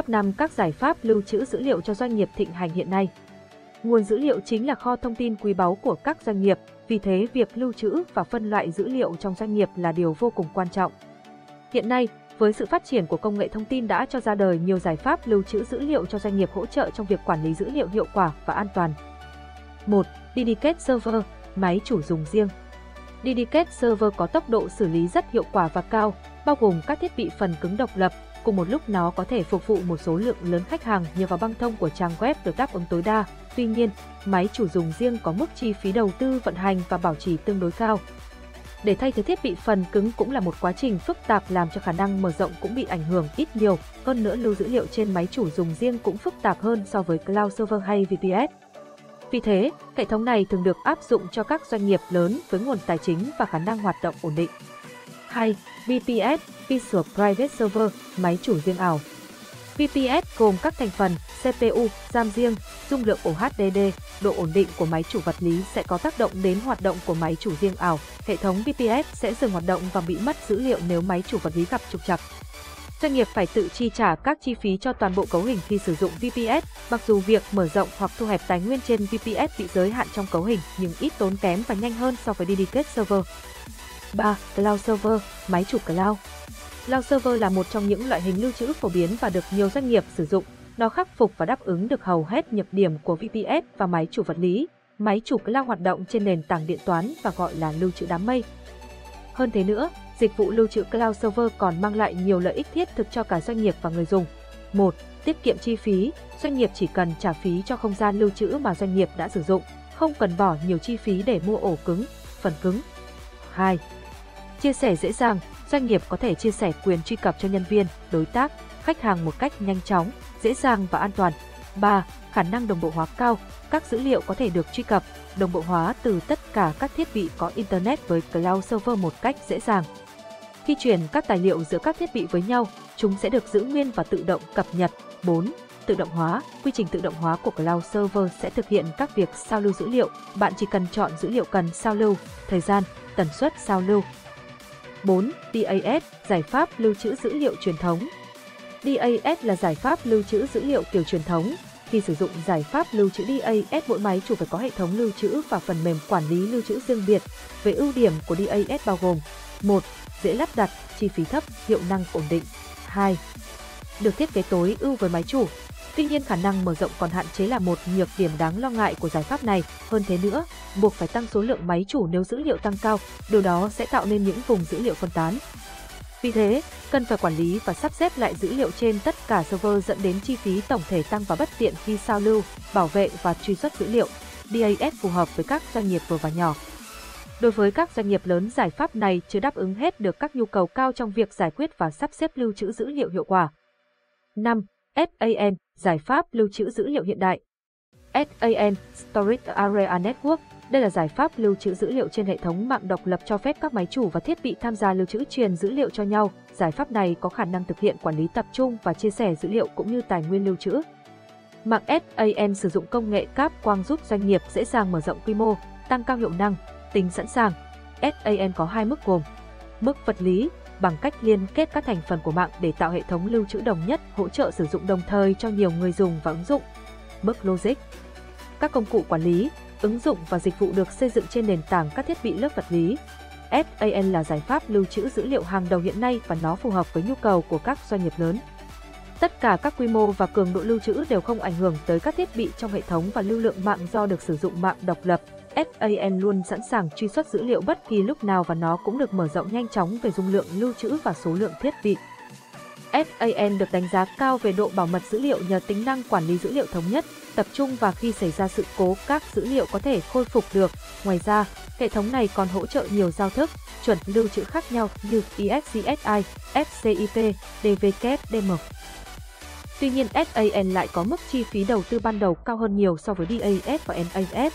top 5 các giải pháp lưu trữ dữ liệu cho doanh nghiệp thịnh hành hiện nay. Nguồn dữ liệu chính là kho thông tin quý báu của các doanh nghiệp, vì thế việc lưu trữ và phân loại dữ liệu trong doanh nghiệp là điều vô cùng quan trọng. Hiện nay, với sự phát triển của công nghệ thông tin đã cho ra đời nhiều giải pháp lưu trữ dữ liệu cho doanh nghiệp hỗ trợ trong việc quản lý dữ liệu hiệu quả và an toàn. 1. Dedicate Server, máy chủ dùng riêng. Dedicate Server có tốc độ xử lý rất hiệu quả và cao, bao gồm các thiết bị phần cứng độc lập, cùng một lúc nó có thể phục vụ một số lượng lớn khách hàng nhờ vào băng thông của trang web được đáp ứng tối đa. Tuy nhiên, máy chủ dùng riêng có mức chi phí đầu tư vận hành và bảo trì tương đối cao. Để thay thế thiết bị phần cứng cũng là một quá trình phức tạp làm cho khả năng mở rộng cũng bị ảnh hưởng ít nhiều, hơn nữa lưu dữ liệu trên máy chủ dùng riêng cũng phức tạp hơn so với cloud server hay VPS. Vì thế, hệ thống này thường được áp dụng cho các doanh nghiệp lớn với nguồn tài chính và khả năng hoạt động ổn định hay VPS, Visual Private Server, máy chủ riêng ảo. VPS gồm các thành phần CPU, RAM riêng, dung lượng ổ HDD, độ ổn định của máy chủ vật lý sẽ có tác động đến hoạt động của máy chủ riêng ảo. Hệ thống VPS sẽ dừng hoạt động và bị mất dữ liệu nếu máy chủ vật lý gặp trục trặc. Doanh nghiệp phải tự chi trả các chi phí cho toàn bộ cấu hình khi sử dụng VPS, mặc dù việc mở rộng hoặc thu hẹp tài nguyên trên VPS bị giới hạn trong cấu hình nhưng ít tốn kém và nhanh hơn so với dedicated server. 3. Cloud Server, máy chủ cloud. Cloud Server là một trong những loại hình lưu trữ phổ biến và được nhiều doanh nghiệp sử dụng. Nó khắc phục và đáp ứng được hầu hết nhược điểm của VPS và máy chủ vật lý. Máy chủ cloud hoạt động trên nền tảng điện toán và gọi là lưu trữ đám mây. Hơn thế nữa, dịch vụ lưu trữ cloud server còn mang lại nhiều lợi ích thiết thực cho cả doanh nghiệp và người dùng. 1. Tiết kiệm chi phí, doanh nghiệp chỉ cần trả phí cho không gian lưu trữ mà doanh nghiệp đã sử dụng, không cần bỏ nhiều chi phí để mua ổ cứng, phần cứng. 2. Chia sẻ dễ dàng, doanh nghiệp có thể chia sẻ quyền truy cập cho nhân viên, đối tác, khách hàng một cách nhanh chóng, dễ dàng và an toàn. 3. Khả năng đồng bộ hóa cao, các dữ liệu có thể được truy cập, đồng bộ hóa từ tất cả các thiết bị có Internet với Cloud Server một cách dễ dàng. Khi chuyển các tài liệu giữa các thiết bị với nhau, chúng sẽ được giữ nguyên và tự động cập nhật. 4. Tự động hóa, quy trình tự động hóa của Cloud Server sẽ thực hiện các việc sao lưu dữ liệu, bạn chỉ cần chọn dữ liệu cần sao lưu, thời gian, tần suất sao lưu, 4. DAS, giải pháp lưu trữ dữ liệu truyền thống. DAS là giải pháp lưu trữ dữ liệu kiểu truyền thống. Khi sử dụng giải pháp lưu trữ DAS, mỗi máy chủ phải có hệ thống lưu trữ và phần mềm quản lý lưu trữ riêng biệt. Về ưu điểm của DAS bao gồm: 1. Dễ lắp đặt, chi phí thấp, hiệu năng ổn định. 2. Được thiết kế tối ưu với máy chủ, Tuy nhiên khả năng mở rộng còn hạn chế là một nhược điểm đáng lo ngại của giải pháp này. Hơn thế nữa, buộc phải tăng số lượng máy chủ nếu dữ liệu tăng cao, điều đó sẽ tạo nên những vùng dữ liệu phân tán. Vì thế, cần phải quản lý và sắp xếp lại dữ liệu trên tất cả server dẫn đến chi phí tổng thể tăng và bất tiện khi sao lưu, bảo vệ và truy xuất dữ liệu. DAS phù hợp với các doanh nghiệp vừa và nhỏ. Đối với các doanh nghiệp lớn giải pháp này chưa đáp ứng hết được các nhu cầu cao trong việc giải quyết và sắp xếp lưu trữ dữ liệu hiệu quả. 5. SAN, giải pháp lưu trữ dữ liệu hiện đại. SAN, Storage Area Network, đây là giải pháp lưu trữ dữ liệu trên hệ thống mạng độc lập cho phép các máy chủ và thiết bị tham gia lưu trữ truyền dữ liệu cho nhau. Giải pháp này có khả năng thực hiện quản lý tập trung và chia sẻ dữ liệu cũng như tài nguyên lưu trữ. Mạng SAN sử dụng công nghệ cáp quang giúp doanh nghiệp dễ dàng mở rộng quy mô, tăng cao hiệu năng, tính sẵn sàng. SAN có hai mức gồm mức vật lý, bằng cách liên kết các thành phần của mạng để tạo hệ thống lưu trữ đồng nhất hỗ trợ sử dụng đồng thời cho nhiều người dùng và ứng dụng. Mức logic Các công cụ quản lý, ứng dụng và dịch vụ được xây dựng trên nền tảng các thiết bị lớp vật lý. SAN là giải pháp lưu trữ dữ liệu hàng đầu hiện nay và nó phù hợp với nhu cầu của các doanh nghiệp lớn. Tất cả các quy mô và cường độ lưu trữ đều không ảnh hưởng tới các thiết bị trong hệ thống và lưu lượng mạng do được sử dụng mạng độc lập, SAN luôn sẵn sàng truy xuất dữ liệu bất kỳ lúc nào và nó cũng được mở rộng nhanh chóng về dung lượng lưu trữ và số lượng thiết bị. SAN được đánh giá cao về độ bảo mật dữ liệu nhờ tính năng quản lý dữ liệu thống nhất, tập trung và khi xảy ra sự cố các dữ liệu có thể khôi phục được. Ngoài ra, hệ thống này còn hỗ trợ nhiều giao thức, chuẩn lưu trữ khác nhau như EXCSI, FCIP, DVKDM. Tuy nhiên SAN lại có mức chi phí đầu tư ban đầu cao hơn nhiều so với DAS và NAS,